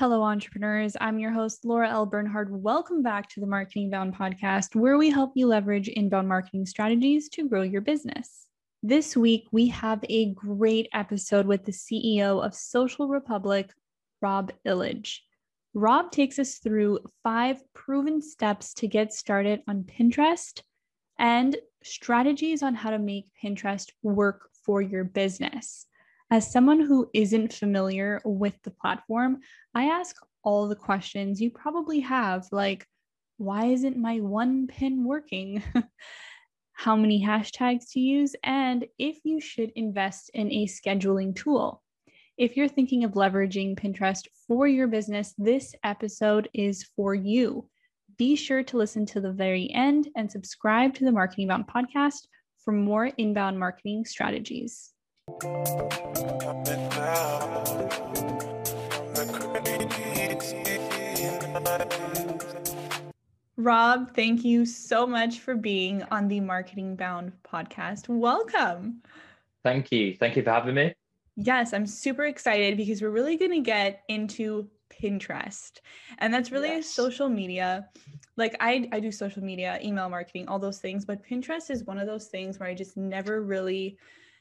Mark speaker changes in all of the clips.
Speaker 1: Hello, entrepreneurs. I'm your host, Laura L. Bernhard. Welcome back to the Marketing Bound podcast, where we help you leverage inbound marketing strategies to grow your business. This week, we have a great episode with the CEO of Social Republic, Rob Illidge. Rob takes us through five proven steps to get started on Pinterest and strategies on how to make Pinterest work for your business. As someone who isn't familiar with the platform, I ask all the questions you probably have, like, why isn't my one pin working? How many hashtags to use, and if you should invest in a scheduling tool. If you're thinking of leveraging Pinterest for your business, this episode is for you. Be sure to listen to the very end and subscribe to the Marketing Bound podcast for more inbound marketing strategies. Rob, thank you so much for being on the Marketing Bound podcast. Welcome.
Speaker 2: Thank you. Thank you for having me.
Speaker 1: Yes, I'm super excited because we're really going to get into Pinterest. And that's really yes. social media. Like I I do social media, email marketing, all those things, but Pinterest is one of those things where I just never really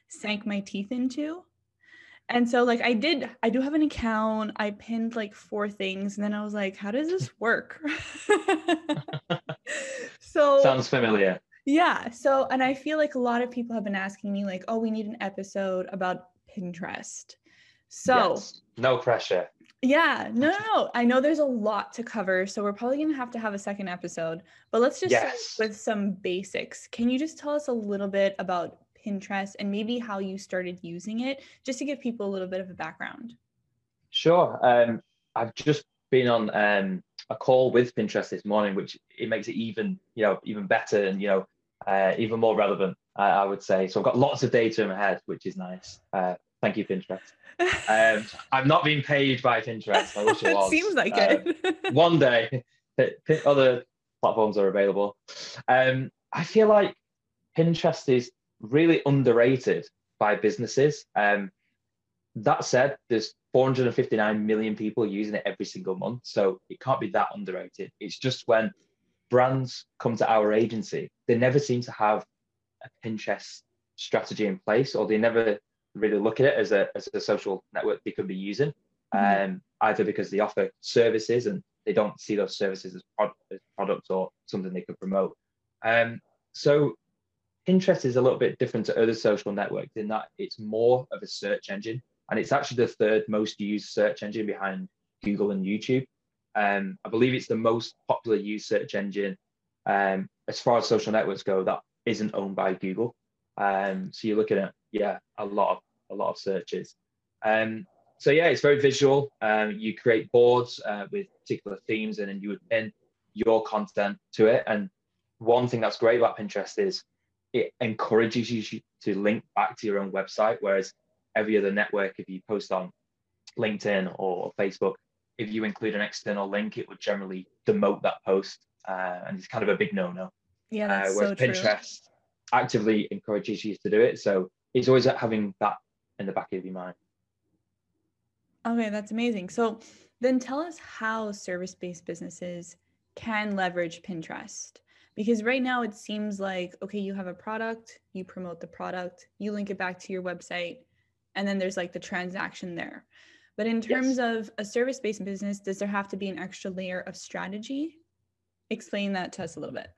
Speaker 1: sank my teeth into. And so like I did I do have an account. I pinned like four things and then I was like, how does this work?
Speaker 2: so sounds familiar.
Speaker 1: Yeah. So and I feel like a lot of people have been asking me like, "Oh, we need an episode about Pinterest." So, yes.
Speaker 2: no pressure.
Speaker 1: Yeah, no, no, no. I know there's a lot to cover, so we're probably gonna have to have a second episode. But let's just yes. start with some basics. Can you just tell us a little bit about Pinterest and maybe how you started using it, just to give people a little bit of a background.
Speaker 2: Sure. Um, I've just been on um, a call with Pinterest this morning, which it makes it even, you know, even better and you know, uh, even more relevant. Uh, I would say. So I've got lots of data in my head, which is nice. Uh, thank you, Pinterest. Um, I've not been paid by Pinterest. I wish it was.
Speaker 1: Seems like it.
Speaker 2: Um, one day, other platforms are available. Um, I feel like Pinterest is really underrated by businesses. Um, that said, there's 459 million people using it every single month, so it can't be that underrated. It's just when brands come to our agency, they never seem to have a Pinterest strategy in place, or they never really look at it as a as a social network they could be using. Mm-hmm. Um, either because they offer services and they don't see those services as, as products or something they could promote. Um, so Pinterest is a little bit different to other social networks in that it's more of a search engine, and it's actually the third most used search engine behind Google and YouTube. Um, I believe it's the most popular used search engine um, as far as social networks go that isn't owned by Google. Um, so you're looking at yeah a lot of a lot of searches. Um, so yeah, it's very visual. Um, you create boards uh, with particular themes, and then you would pin your content to it. And one thing that's great about Pinterest is it encourages you to link back to your own website. Whereas every other network, if you post on LinkedIn or Facebook, if you include an external link, it would generally demote that post, uh, and it's kind of a big no-no.
Speaker 1: Yeah, that's uh, whereas so
Speaker 2: Pinterest actively encourages you to do it, so it's always having that in the back of your mind.
Speaker 1: Okay, that's amazing. So then tell us how service-based businesses can leverage Pinterest because right now it seems like okay you have a product you promote the product you link it back to your website and then there's like the transaction there. But in terms yes. of a service-based business does there have to be an extra layer of strategy? Explain that to us a little bit.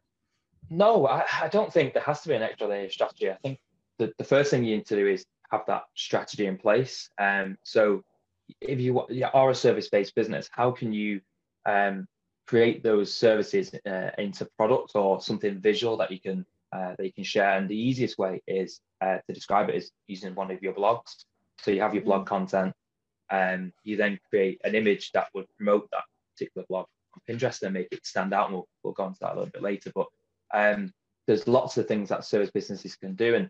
Speaker 2: No i, I don't think there has to be an extra layer of strategy. I think the, the first thing you need to do is have that strategy in place. Um, so if you are a service-based business how can you um, create those services uh, into products or something visual that you can uh, that you can share. And the easiest way is uh, to describe it is using one of your blogs. So you have your blog mm. content, and you then create an image that would promote that particular blog on Pinterest and make it stand out. And we'll, we'll go into that a little bit later. But um, there's lots of things that service businesses can do. And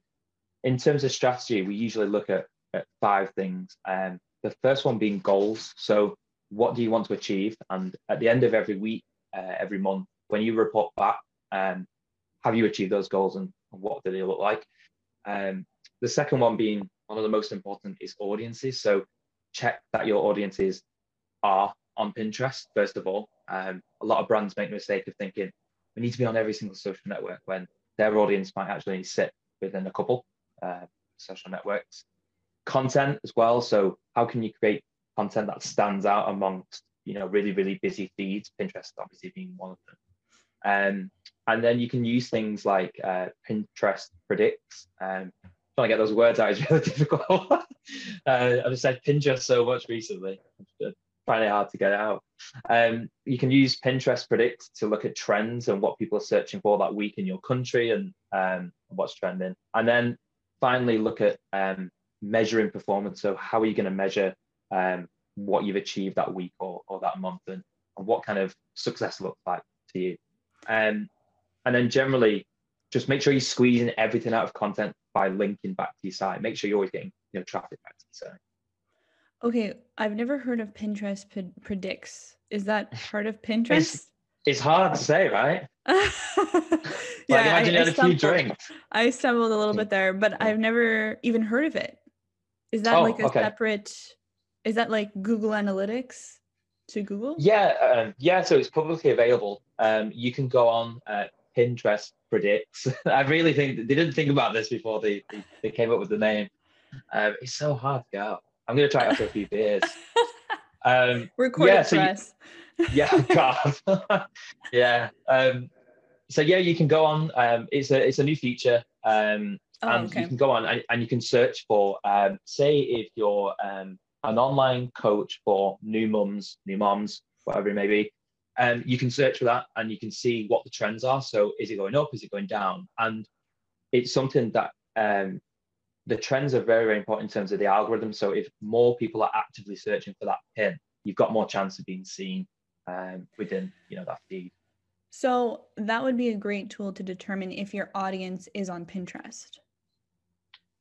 Speaker 2: in terms of strategy, we usually look at, at five things. Um, the first one being goals. So what do you want to achieve? And at the end of every week, uh, every month, when you report back, um, have you achieved those goals and, what do they look like? Um, the second one being one of the most important is audiences. So check that your audiences are on Pinterest, first of all. Um, a lot of brands make the mistake of thinking we need to be on every single social network when their audience might actually sit within a couple uh, social networks. Content as well. So how can you create content that stands out amongst you know really really busy feeds? Pinterest obviously being one of them. Um, and then you can use things like uh, Pinterest predicts. Um, trying to get those words out is really difficult. uh, I've said Pinterest so much recently. I'm finding it hard to get out. Um, you can use Pinterest predict to look at trends and what people are searching for that week in your country and um, what's trending. And then finally look at um, measuring performance. So how are you going to measure um, what you've achieved that week or, or that month and, and what kind of success looks like to you. Um, and then generally, just make sure you're squeezing everything out of content by linking back to your site. Make sure you're always getting you know traffic back to your site.
Speaker 1: Okay, I've never heard of Pinterest predicts. Is that part of Pinterest?
Speaker 2: It's, it's hard to say, right?
Speaker 1: yeah,
Speaker 2: like imagine I, you had a few drinks.
Speaker 1: I stumbled a little bit there, but I've never even heard of it. Is that oh, like a okay. separate? Is that like Google Analytics to Google?
Speaker 2: Yeah, um, yeah. So it's publicly available. Um, you can go on uh, Pinterest predicts. I really think they didn't think about this before they they, they came up with the name. Um, it's so hard to out. I'm gonna try it after a few beers.
Speaker 1: Um, Record yeah, so
Speaker 2: you, yeah, God. yeah. Um, so yeah, you can go on. Um, it's a it's a new feature. Um, oh, and okay. you can go on and, and you can search for um, say if you're um, an online coach for new mums, new moms, whatever it may be, um, you can search for that and you can see what the trends are. So is it going up? Is it going down? And it's something that um, the trends are very, very important in terms of the algorithm. So if more people are actively searching for that pin, you've got more chance of being seen um, within, you know, that feed.
Speaker 1: So that would be a great tool to determine if your audience is on Pinterest.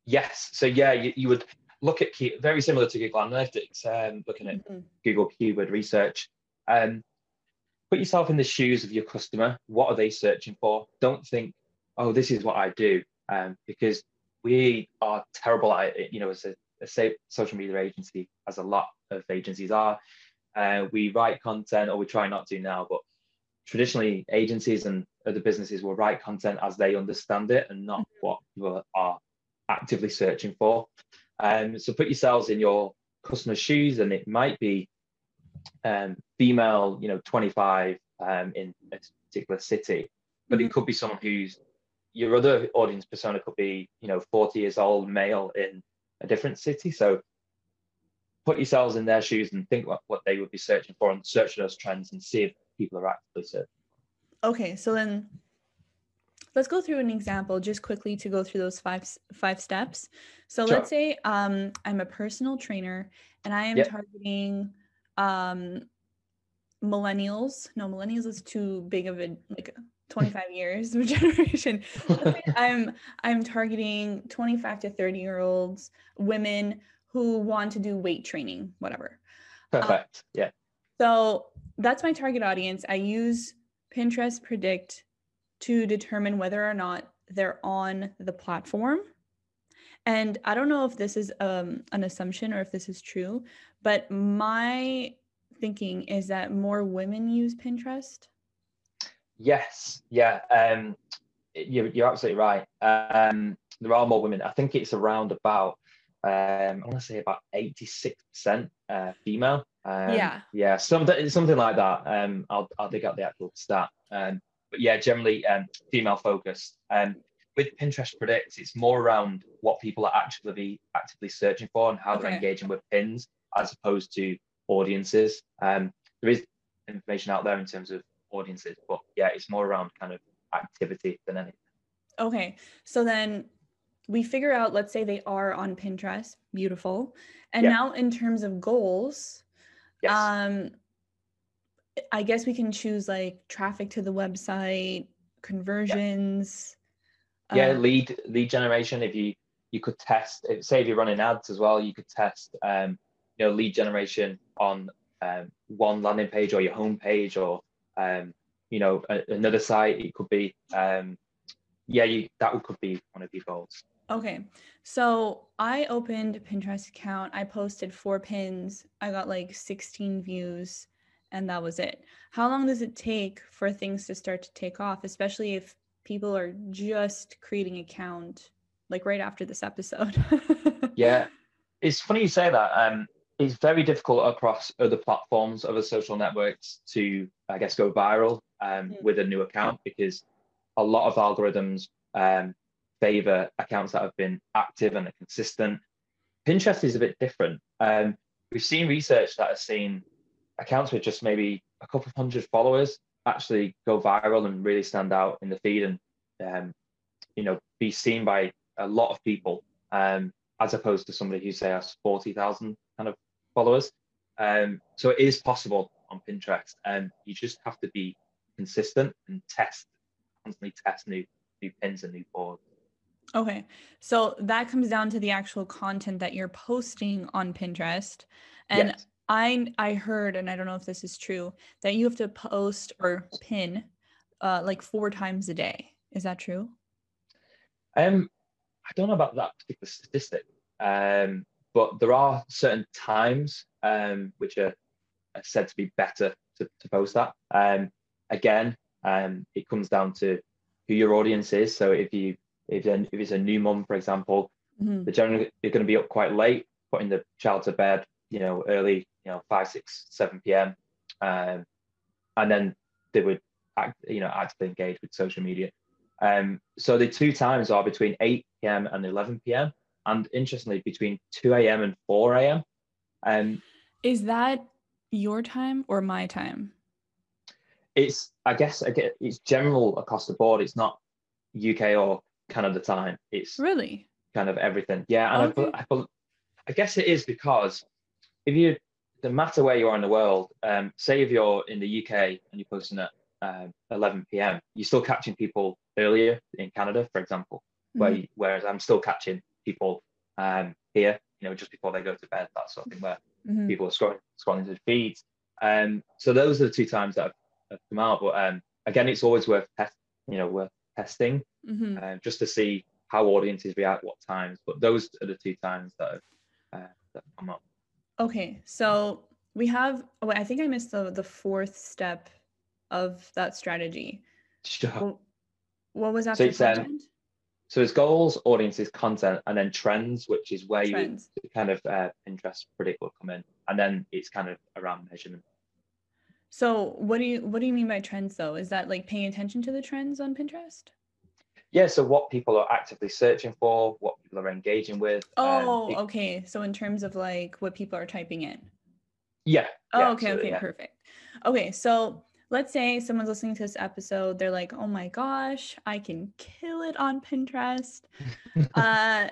Speaker 2: Yes. So yeah, you, you would look at key, very similar to Google Analytics, um, looking at mm-hmm. Google keyword research. Um, put yourself in the shoes of your customer. What are they searching for? Don't think, oh, this is what I do, um, because we are terrible at it. You know, as a, a social media agency, as a lot of agencies are, uh, we write content, or we try not to now, but traditionally agencies and other businesses will write content as they understand it and not mm-hmm. what people are actively searching for. Um, so put yourselves in your customer's shoes, and it might be um, female, you know, 25 um, in a particular city, but mm-hmm. it could be someone who's your other audience persona could be, you know, 40 years old male in a different city. So put yourselves in their shoes and think what, what they would be searching for and search those trends and see if people are actively searching.
Speaker 1: Okay, so then let's go through an example just quickly to go through those five five steps. So sure. let's say um, I'm a personal trainer and I am yep. targeting um, millennials. No, millennials is too big of a like 25 years of generation. I'm I'm targeting 25 to 30 year olds, women who want to do weight training, whatever.
Speaker 2: Perfect. Um, yeah.
Speaker 1: So that's my target audience. I use Pinterest Predict to determine whether or not they're on the platform. And I don't know if this is um, an assumption or if this is true, but my thinking is that more women use Pinterest.
Speaker 2: Yes, yeah, um, you're, you're absolutely right. Um, there are more women. I think it's around about, um, I want to say about 86% uh, female. Um,
Speaker 1: yeah.
Speaker 2: Yeah, something something like that. Um, I'll, I'll dig out the actual stat. Um, but yeah, generally um, female focused. Um, with Pinterest Predicts, it's more around what people are actively actively searching for and how okay. they're engaging with pins, as opposed to audiences. Um, there is information out there in terms of audiences, but yeah, it's more around kind of activity than anything.
Speaker 1: Okay, so then we figure out, let's say they are on Pinterest, beautiful, and yeah. now in terms of goals, yes. um, I guess we can choose like traffic to the website, conversions.
Speaker 2: Yeah, yeah um, lead lead generation. If you you could test, say if you're running ads as well, you could test um, you know lead generation on um, one landing page or your home page or um, you know a, another site. It could be um, yeah, you that could be one of your goals.
Speaker 1: Okay. So I opened Pinterest account. I posted four pins. I got like 16 views and that was it. How long does it take for things to start to take off, especially if people are just creating account like right after this episode?
Speaker 2: yeah. It's funny you say that. Um, it's very difficult across other platforms, other social networks to, I guess, go viral um, mm. with a new account because a lot of algorithms um, favor accounts that have been active and consistent. Pinterest is a bit different. Um, we've seen research that has seen accounts with just maybe a couple of hundred followers actually go viral and really stand out in the feed and um, you know be seen by a lot of people um, as opposed to somebody who say has 40,000 kind of followers. Um, so it is possible on Pinterest and you just have to be consistent and test, constantly test new new pins and new boards.
Speaker 1: Okay. So that comes down to the actual content that you're posting on Pinterest. And yes. I I heard, and I don't know if this is true, that you have to post or pin uh, like four times a day. Is that true?
Speaker 2: Um, I don't know about that particular statistic, um, but there are certain times um, which are, are said to be better to, to post that. Um, again, um, it comes down to who your audience is. So if you if, if it's a new mom, for example, mm-hmm. they're generally you're going to be up quite late, putting the child to bed, you know, early, you know, five, six, seven p.m. Um, and then they would act, you know, actively engage with social media. Um, so the two times are between 8 p.m. and 11 p.m. and interestingly between 2 a.m. and 4 a.m. Um,
Speaker 1: is that your time or my time?
Speaker 2: It's I guess it's general across the board. It's not UK or Canada time. It's
Speaker 1: really
Speaker 2: kind of everything. Yeah, and okay. I, I, I guess it is because if you no matter where you are in the world, um, say if you're in the UK and you're posting at um, 11 p.m., you're still catching people earlier in Canada, for example. Mm-hmm. Where, whereas I'm still catching people um, here, you know, just before they go to bed, that sort of thing, where mm-hmm. people are scrolling, scrolling through feeds. Um, so those are the two times that have, have come out. But um, again, it's always worth test, you know, worth testing mm-hmm. uh, just to see how audiences react, what times. But those are the two times that have, uh, that have come up.
Speaker 1: Okay, so we have. Oh, wait, I think I missed the the fourth step of that strategy.
Speaker 2: Sure.
Speaker 1: Well, what was after so content? Um,
Speaker 2: so it's goals, audiences, content, and then trends, which is where trends. you kind of uh, Pinterest predict will come in, and then it's kind of around measurement.
Speaker 1: So what do you what do you mean by trends though? Is that like paying attention to the trends on Pinterest?
Speaker 2: Yeah, so what people are actively searching for, what people are engaging with.
Speaker 1: Um, oh, um, okay. So in terms of like what people are typing in.
Speaker 2: Yeah.
Speaker 1: Oh,
Speaker 2: yeah,
Speaker 1: okay, okay, yeah. perfect. Okay, so let's say someone's listening to this episode, they're like, "Oh my gosh, I can kill it on Pinterest." uh,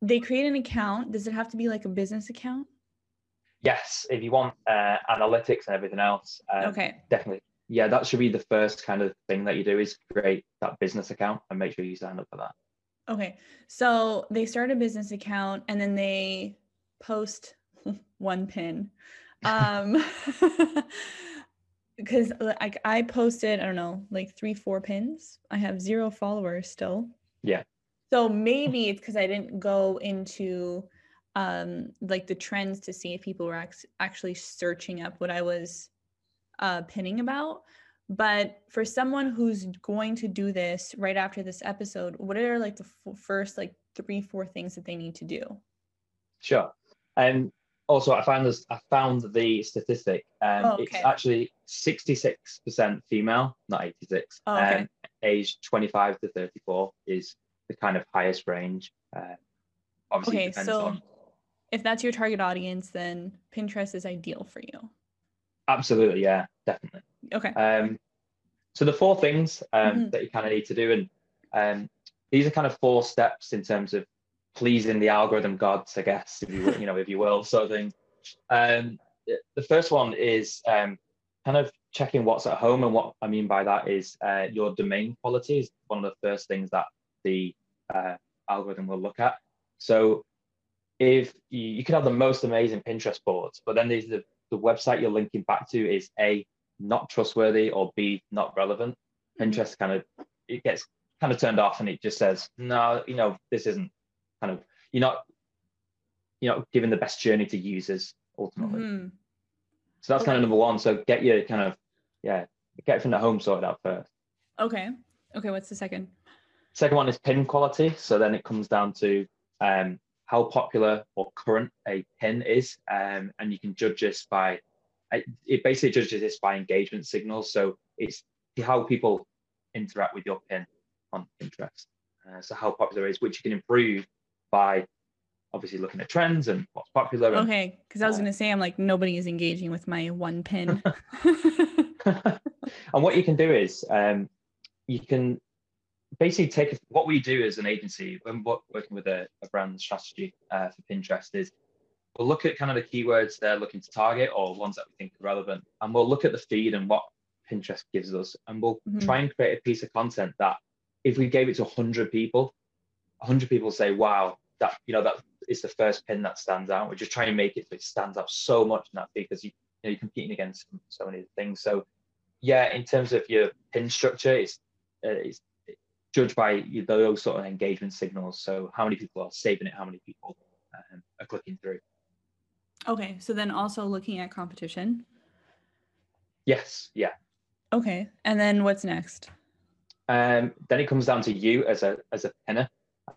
Speaker 1: they create an account. Does it have to be like a business account?
Speaker 2: Yes, if you want uh, analytics and everything else. Um,
Speaker 1: okay.
Speaker 2: Definitely. Yeah, that should be the first kind of thing that you do is create that business account and make sure you sign up for that.
Speaker 1: Okay. So they start a business account and then they post one pin. Um because like I posted, I don't know, like three, four pins. I have zero followers still.
Speaker 2: Yeah.
Speaker 1: So maybe it's because I didn't go into um like the trends to see if people were ac- actually searching up what I was uh pinning about. But for someone who's going to do this right after this episode, what are like the f- first like three, four things that they need to do?
Speaker 2: Sure. And also I found this I found the statistic. Um, oh, okay. it's actually 66% female, not 86. Oh, okay. Um, age 25 to 34 is the kind of highest range. Uh, obviously okay, so on...
Speaker 1: if that's your target audience, then Pinterest is ideal for you.
Speaker 2: Absolutely, yeah, definitely.
Speaker 1: Okay.
Speaker 2: Um, so the four things um, mm-hmm. that you kind of need to do, and um, these are kind of four steps in terms of pleasing the algorithm gods, I guess, if you you know, if you will, sort of thing. Um, the first one is um, kind of checking what's at home, and what I mean by that is uh, your domain quality is one of the first things that the uh, algorithm will look at. So if you, you can have the most amazing Pinterest boards, but then these are the, the website you're linking back to is a not trustworthy or b not relevant. Mm-hmm. Pinterest kind of it gets kind of turned off and it just says no, you know this isn't kind of you're not you're not giving the best journey to users ultimately. Mm-hmm. So that's okay. kind of number one. So get your kind of yeah, get from the home sorted out first.
Speaker 1: Okay. Okay. What's the second?
Speaker 2: Second one is pin quality. So then it comes down to um, how popular or current a pin is, um, and you can judge this by it basically judges this by engagement signals. So it's how people interact with your pin on Pinterest. Uh, so how popular is, which you can improve by obviously looking at trends and what's popular. And,
Speaker 1: okay, because I was uh, going to say I'm like nobody is engaging with my one pin.
Speaker 2: and what you can do is um, you can basically take what we do as an agency when working with a, a brand strategy uh, for Pinterest is we'll look at kind of the keywords they're looking to target or ones that we think are relevant, and we'll look at the feed and what Pinterest gives us, and we'll mm-hmm. try and create a piece of content that if we gave it to 100 people, 100 people say, "Wow, that you know that is the first pin that stands out." We're just trying to make it so it stands out so much in that feed because you, you know you're competing against so many things. So yeah, in terms of your pin structure, it's uh, it's judged by those sort of engagement signals. So how many people are saving it, how many people um, are clicking through.
Speaker 1: Okay, so then also looking at competition.
Speaker 2: Yes, yeah.
Speaker 1: Okay, and then what's next?
Speaker 2: Um, then it comes down to you as a as a pinner,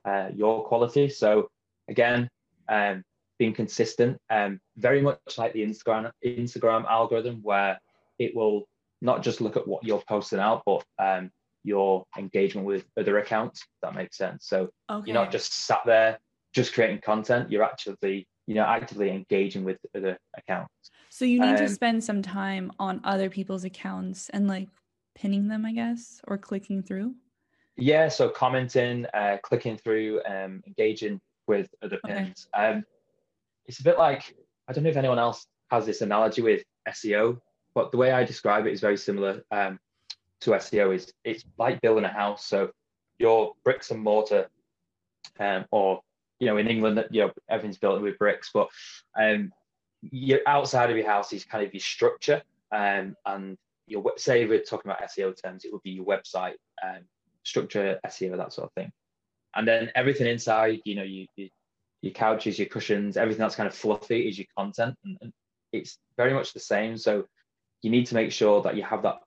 Speaker 2: uh, your quality. So again, um, being consistent, um, very much like the Instagram Instagram algorithm, where it will not just look at what you're posting out, but um, your engagement with other accounts. that makes sense. So okay. you're not just sat there just creating content. You're actually you know actively engaging with other accounts
Speaker 1: so you need um, to spend some time on other people's accounts and like pinning them i guess or clicking through
Speaker 2: yeah so commenting uh, clicking through um, engaging with other pins okay. um, it's a bit like i don't know if anyone else has this analogy with seo but the way i describe it is very similar um, to seo is it's like building a house so your bricks and mortar um, or you know, in England, you know, everything's built with bricks, but um, outside of your house is kind of your structure. Um, and your say we're talking about SEO terms, it would be your website, um, structure, SEO, that sort of thing. And then everything inside, you know, you, you your couches, your cushions, everything that's kind of fluffy is your content, and it's very much the same. So you need to make sure that you have that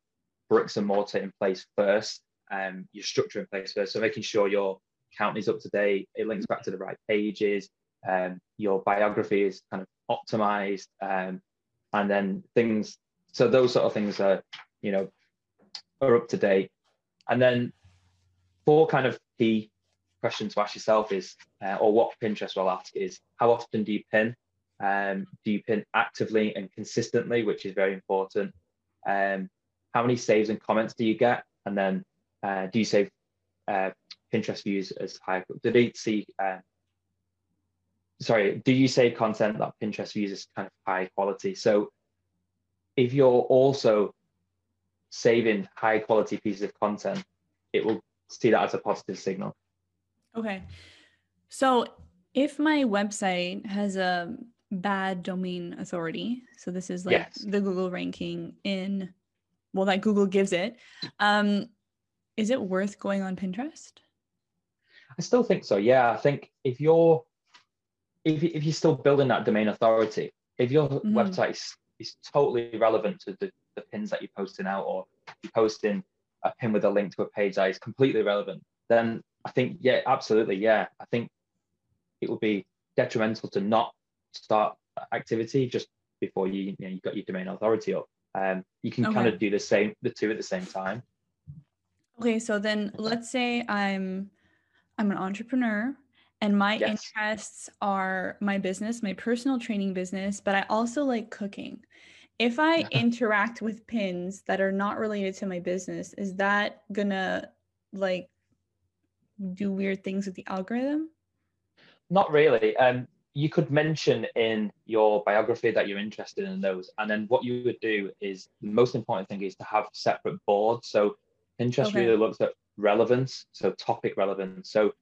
Speaker 2: bricks and mortar in place first, um, your structure in place first. So making sure your account is up to date, it links back to the right pages, um, your biography is kind of optimized, um, and then things. So those sort of things are, you know, are up to date. And then four kind of key questions to ask yourself is, uh, or what Pinterest will ask is, how often do you pin? Um, do you pin actively and consistently, which is very important? Um, how many saves and comments do you get? And then uh, do you save uh, Pinterest views as high? Do they see? Uh, sorry, do you save content that Pinterest views as kind of high quality? So if you're also saving high quality pieces of content, it will see that as a positive signal.
Speaker 1: Okay. So if my website has a bad domain authority, so this is like yes. the Google ranking in well that Google gives it, um, is it worth going on Pinterest?
Speaker 2: I still think so. Yeah, I think if you're if, if you're still building that domain authority, if your mm-hmm. website is, is totally relevant to the, the pins that you're posting out, or you're posting a pin with a link to a page that is completely relevant, then I think yeah, absolutely, yeah. I think it would be detrimental to not start activity just before you you know you got your domain authority up. Um, you can okay. kind of do the same the two at the same time.
Speaker 1: Okay, so then let's say I'm I'm an entrepreneur and my yes. interests are my business, my personal training business, but I also like cooking. If I interact with pins that are not related to my business, is that gonna like do weird things with the algorithm?
Speaker 2: Not really. Um, you could mention in your biography that you're interested in those, and then what you would do is the most important thing is to have separate boards. So Pinterest okay. really looks at relevance, so topic relevance. So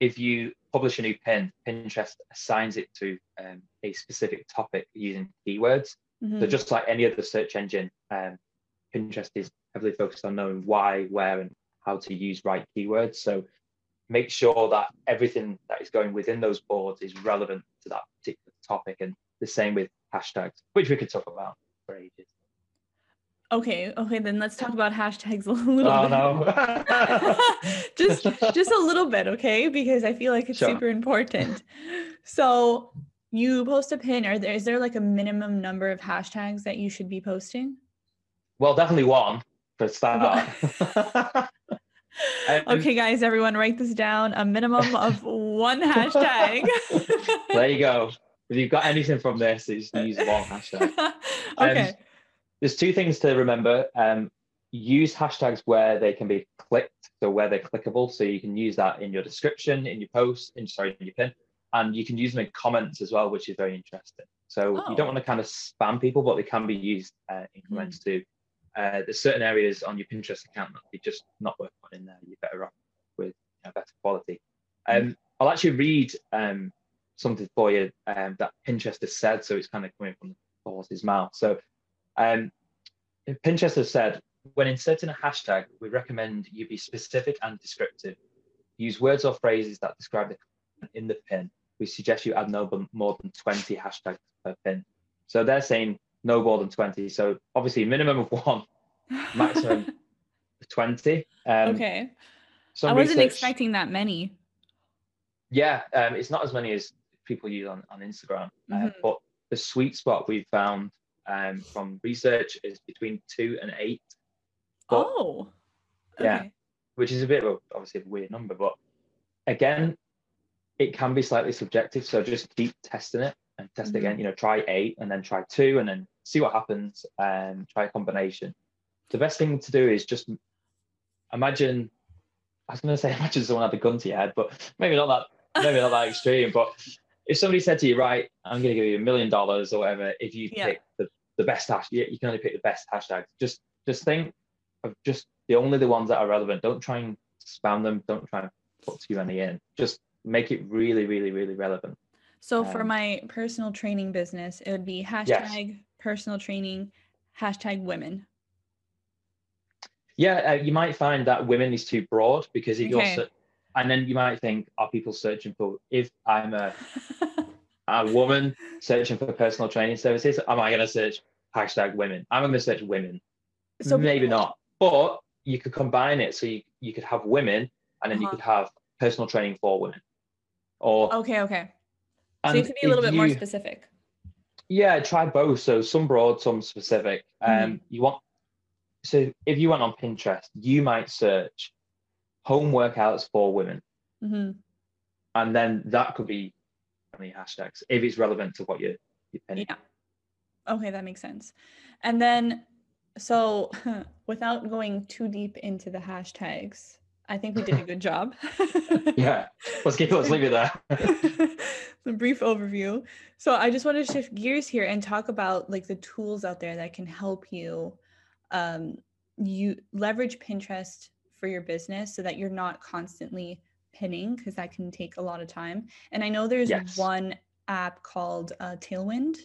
Speaker 2: if you publish a new pin, Pinterest assigns it to um, a specific topic using keywords. Mm-hmm. So just like any other search engine, um, Pinterest is heavily focused on knowing why, where, and how to use right keywords. So make sure that everything that is going within those boards is relevant to that particular topic. And the same with hashtags, which we could talk about. for ages.
Speaker 1: Okay, okay, then let's talk about hashtags a little bit.
Speaker 2: Oh
Speaker 1: bit.
Speaker 2: no.
Speaker 1: just just a little bit, okay? Because I feel like it's
Speaker 2: Sure.
Speaker 1: super important. So you post a pin, are there is there like a minimum number of hashtags that you should be posting?
Speaker 2: well, definitely one for start. Um,
Speaker 1: Okay, guys, everyone write this down. A minimum of one hashtag.
Speaker 2: there you go. If you've got anything from this, just use one hashtag. Um,
Speaker 1: okay.
Speaker 2: There's two things to remember. Um, use hashtags where they can be clicked, so where they're clickable. So you can use that in your description, in your post, in sorry, in your pin, and you can use them in comments as well, which is very interesting. So
Speaker 1: Oh.
Speaker 2: you don't want to kind of spam people, but they can be used uh, in comments too. Uh, there's certain areas on your Pinterest account that they just not worth putting in there. You're better off with you know, better quality. Um, I'll actually read um, something for you um, that Pinterest has said, so it's kind of coming from the horse's mouth. So um, Pinterest has said, when inserting a hashtag, we recommend you be specific and descriptive. Use words or phrases that describe the content in the pin. We suggest you add no more than 20 hashtags per pin. So they're saying no more than 20. So obviously minimum of one, maximum 20. Um,
Speaker 1: okay. I wasn't
Speaker 2: research-
Speaker 1: expecting that many.
Speaker 2: Yeah, um, it's not as many as people use on, on Instagram, uh,
Speaker 1: Mhm.
Speaker 2: but the sweet spot we've found um, from research is between two and eight. But-
Speaker 1: oh.
Speaker 2: yeah. Which is a bit of a, obviously a weird number, but again, it can be slightly subjective. So just keep testing it and test
Speaker 1: Mhm.
Speaker 2: again. You know, try eight and then try two and then see what happens and try a combination. The best thing to do is just imagine. I was going to say imagine someone had a gun to your head, but maybe not that. Maybe not that extreme. But if somebody said to you, "Right, I'm going to give you a million dollars or whatever," if you
Speaker 1: Yeah.
Speaker 2: pick the, the best hash, you, you can only pick the best hashtags. Just just think of just the only the ones that are relevant. Don't try and spam them. Don't try and put too many in. Just make it really, really, really relevant.
Speaker 1: So for
Speaker 2: Um,
Speaker 1: my personal training business, it would be hashtag personal training, hashtag women.
Speaker 2: Yeah, uh, you might find that women is too broad because if
Speaker 1: Okay.
Speaker 2: you're, and then you might think, are people searching for? If I'm a a woman searching for personal training services, am I going to search hashtag women? I'm going to search women.
Speaker 1: so
Speaker 2: Maybe not, but you could combine it so you, you could have women and then you
Speaker 1: Uh-huh.
Speaker 2: could have personal training for women. Or
Speaker 1: Okay, okay. So you to be a little bit more specific.
Speaker 2: Yeah, try both. So some broad, some specific. Um,
Speaker 1: Mhm.
Speaker 2: you want so if you went on Pinterest, you might search home workouts for women,
Speaker 1: hmm
Speaker 2: and then that could be how many hashtags if it's relevant to what you're, you're pinning.
Speaker 1: Yeah. Okay, that makes sense. And then, so without going too deep into the hashtags, I think we did a good job.
Speaker 2: Yeah, let's keep let's leave it there.
Speaker 1: a brief overview. So I just want to shift gears here and talk about like the tools out there that can help you um you leverage Pinterest for your business so that you're not constantly pinning because that can take a lot of time. And I know there's
Speaker 2: Yes.
Speaker 1: one app called uh, Tailwind.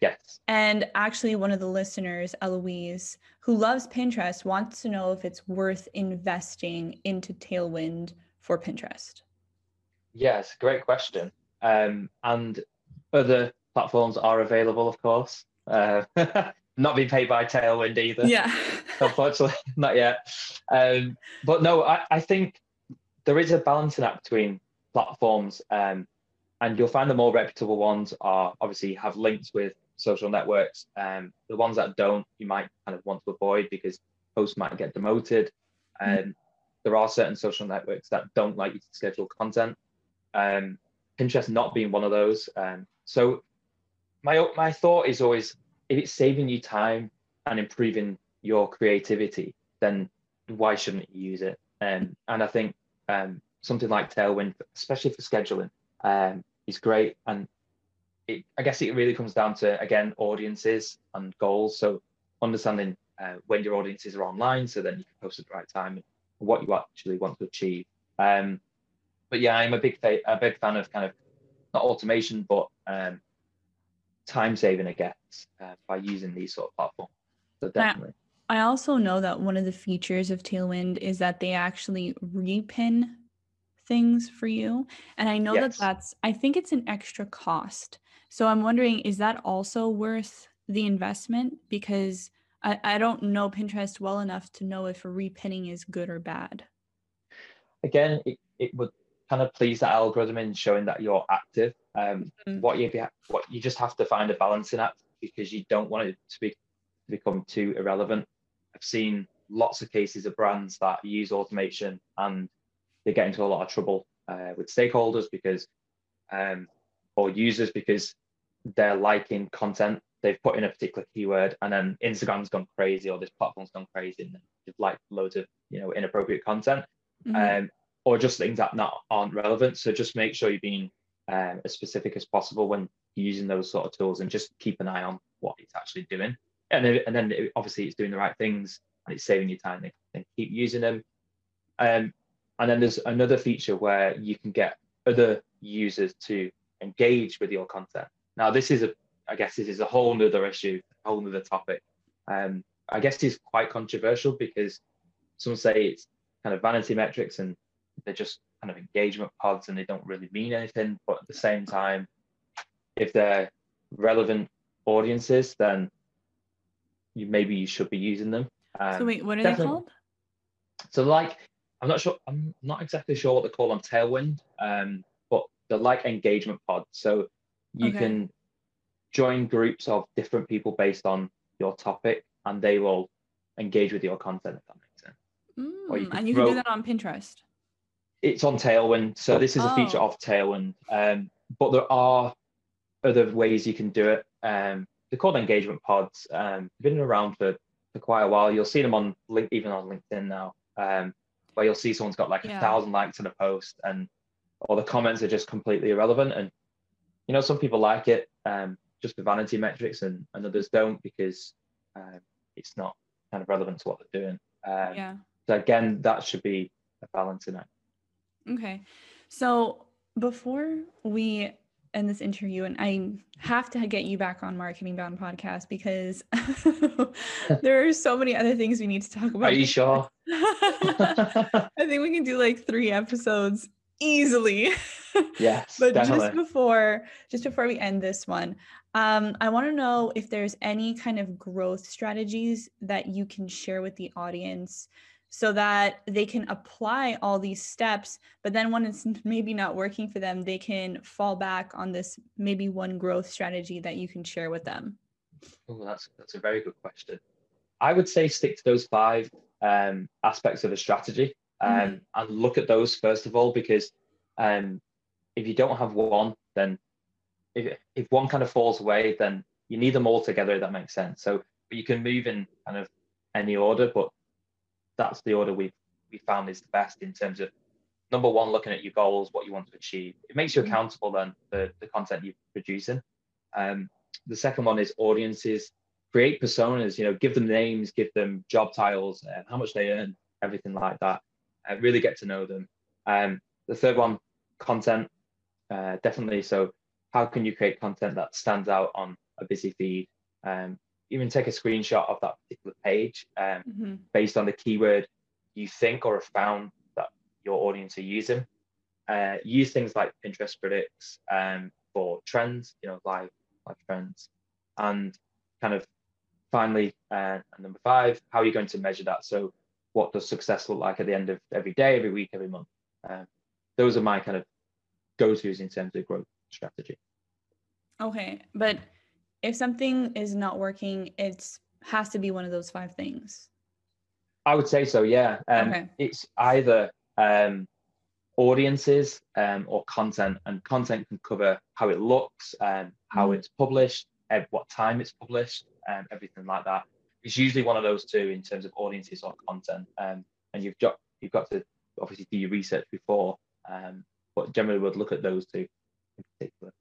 Speaker 2: Yes.
Speaker 1: And actually, one of the listeners, Eloise, who loves Pinterest, wants to know if it's worth investing into Tailwind for Pinterest.
Speaker 2: Yes, great question. Um, and other platforms are available, of course. Uh, not being paid by Tailwind either.
Speaker 1: Yeah.
Speaker 2: unfortunately not yet um but no I, I think there is a balancing act between platforms um and you'll find the more reputable ones are obviously have links with social networks um the ones that don't you might kind of want to avoid because posts might get demoted um there are certain social networks that don't like you to schedule content um pinterest not being one of those um so my my thought is always if it's saving you time and improving your creativity, then why shouldn't you use it? Um, and I think um, something like Tailwind, especially for scheduling, um, is great. And it, I guess it really comes down to again audiences and goals. So understanding uh, when your audiences are online, so then you can post at the right time and what you actually want to achieve. Um, but yeah, I'm a big fa- a big fan of kind of not automation, but um, time saving, I guess, uh, by using these sort of platforms. So definitely.
Speaker 1: I also know that one of the features of Tailwind is that they actually repin things for you. And I know
Speaker 2: Yes.
Speaker 1: that that's, I think it's an extra cost. So I'm wondering, is that also worth the investment because I, I don't know Pinterest well enough to know if repinning is good or bad.
Speaker 2: Again, it, it would kind of please the algorithm in showing that you're active. Um, mm-hmm. What you what you just have to find a balancing act because you don't want it to be to become too irrelevant. I've seen lots of cases of brands that use automation and they get into a lot of trouble uh, with stakeholders because um, or users because they're liking content they've put in a particular keyword and then Instagram's gone crazy or this platform's gone crazy and they've liked loads of you know inappropriate content mm-hmm. um, or just things that not aren't relevant. So just make sure you're being um, as specific as possible when using those sort of tools and just keep an eye on what it's actually doing. And then, and then it, obviously it's doing the right things and it's saving you time then, then keep using them. Um, and then there's another feature where you can get other users to engage with your content now this is a I guess this is a whole nother issue, a whole nother topic. Um, I guess it's quite controversial because some say it's kind of vanity metrics and they're just kind of engagement pods and they don't really mean anything. But at the same time, if they're relevant audiences, then you maybe you should be using them.
Speaker 1: Um, so wait, what are they called?
Speaker 2: So like, I'm not sure. I'm not exactly sure what they're called on Tailwind, um, they're like engagement pods. So you okay. can join groups of different people based on your topic and they will engage with your content if that makes sense
Speaker 1: mm, you and you can do that on pinterest
Speaker 2: it's on tailwind so this is a feature oh. of tailwind um, but there are other ways you can do it um, they're called engagement pods um, been around for, for quite a while you'll see them on link even on linkedin now um, where you'll see someone's got like yeah. a thousand likes on a post and all the comments are just completely irrelevant and you know some people like it um, just for vanity metrics and, and others don't because um, it's not kind of relevant to what they're doing. Um, yeah. So again, that should be a balancing act.
Speaker 1: Okay. So before we end this interview, and I have to get you back on Marketing Bound podcast because there are so many other things we need to talk about. Are
Speaker 2: you sure?
Speaker 1: I think we can do like three episodes easily.
Speaker 2: Yes.
Speaker 1: but definitely. just before just before we end this one, um, I want to know if there's any kind of growth strategies that you can share with the audience so that they can apply all these steps, but then when it's maybe not working for them, they can fall back on this maybe one growth strategy that you can share with them.
Speaker 2: Oh, that's that's a very good question. I would say stick to those five um, aspects of a strategy um, mm-hmm. and look at those first of all, because um, if you don't have one, then if, if one kind of falls away, then you need them all together. That makes sense. So you can move in kind of any order, but that's the order we we found is the best in terms of number one, looking at your goals, what you want to achieve. It makes you mm-hmm. accountable then for the content you're producing. Um, the second one is audiences. Create personas. You know, give them names, give them job titles, and how much they earn, everything like that. Uh, really get to know them. Um, the third one, content. Uh, definitely. So how can you create content that stands out on a busy feed? Um, even take a screenshot of that particular page um, mm-hmm. based on the keyword you think or have found that your audience are using. Uh, use things like Pinterest predicts um, for trends, you know, live live trends, and kind of finally, uh, number five, how are you going to measure that? So, what does success look like at the end of every day, every week, every month? Um, those are my kind of go-tos in terms of growth strategy.
Speaker 1: Okay, but if something is not working, it's has to be one of those five things.
Speaker 2: I would say so. Yeah. Um, okay. It's either um, audiences um, or content, and content can cover how it looks, um, how mm. it's published, at what time it's published, and everything like that. It's usually one of those two in terms of audiences or content, um, and you've got you've got to obviously do your research before, um, but generally would look at those two in particular.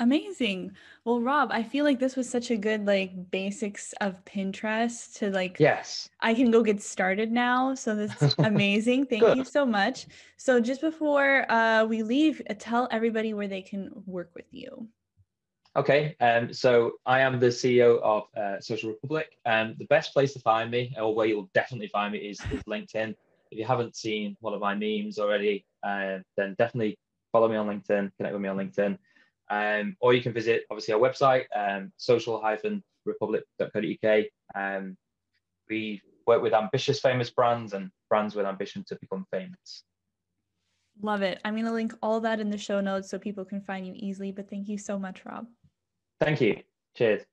Speaker 1: Amazing. Well, Rob, I feel like this was such a good like basics of Pinterest to like
Speaker 2: Yes.
Speaker 1: I can go get started now. So that's amazing. Thank you so much. So just before uh, we leave, uh, tell everybody where they can work with you.
Speaker 2: Okay, um, so I am the CEO of uh, Social Republic, and the best place to find me, or where you'll definitely find me, is, is LinkedIn. If you haven't seen one of my memes already, uh, then definitely follow me on LinkedIn, connect with me on LinkedIn. Um, or you can visit obviously our website, um, social-republic.co.uk. Um, we work with ambitious, famous brands and brands with ambition to become famous.
Speaker 1: Love it. I'm going to link all that in the show notes so people can find you easily. But thank you so much, Rob.
Speaker 2: Thank you. Cheers.